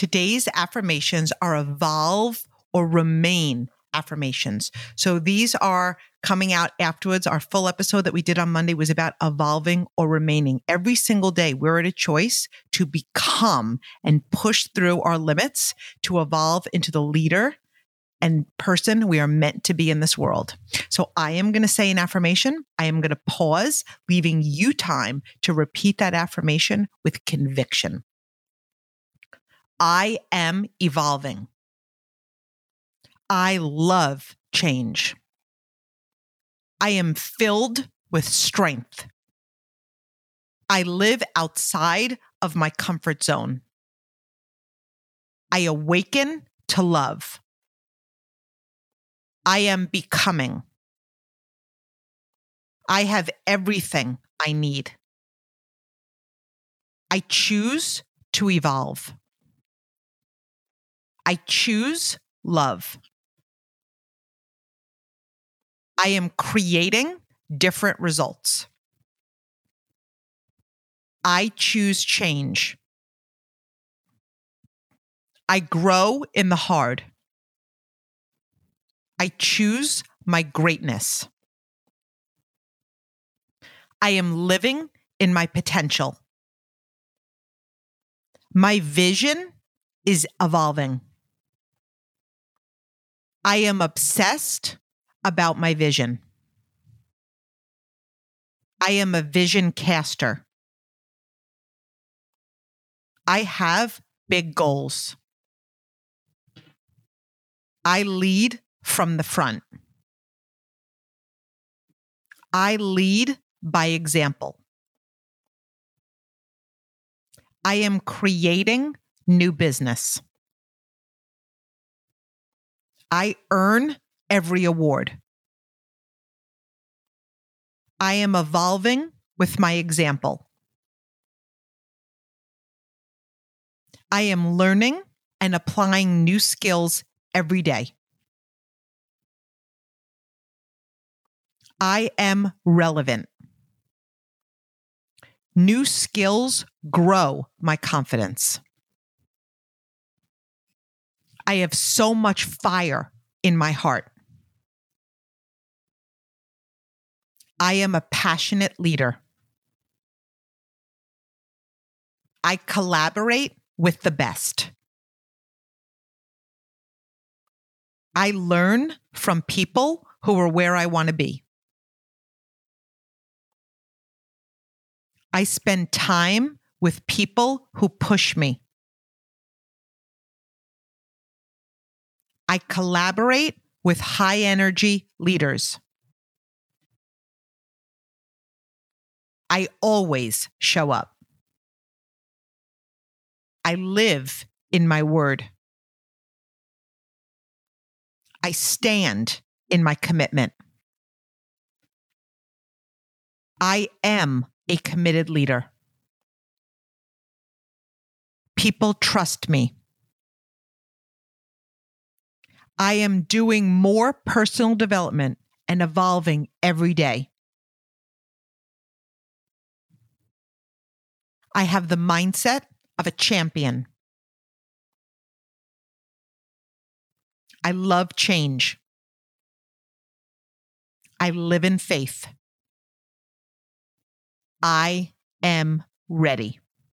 Today's affirmations are evolve or remain affirmations. So these are coming out afterwards. Our full episode that we did on Monday was about evolving or remaining. Every single day, we're at a choice to become and push through our limits to evolve into the leader and person we are meant to be in this world. So I am going to say an affirmation. I am going to pause, leaving you time to repeat that affirmation with conviction. I am evolving. I love change. I am filled with strength. I live outside of my comfort zone. I awaken to love. I am becoming. I have everything I need. I choose to evolve. I choose love. I am creating different results. I choose change. I grow in the hard. I choose my greatness. I am living in my potential. My vision is evolving. I am obsessed about my vision. I am a vision caster. I have big goals. I lead from the front. I lead by example. I am creating new business. I earn every award. I am evolving with my example. I am learning and applying new skills every day. I am relevant. New skills grow my confidence. I have so much fire in my heart. I am a passionate leader. I collaborate with the best. I learn from people who are where I want to be. I spend time with people who push me. I collaborate with high energy leaders. I always show up. I live in my word. I stand in my commitment. I am a committed leader. People trust me. I am doing more personal development and evolving every day. I have the mindset of a champion. I love change. I live in faith. I am ready.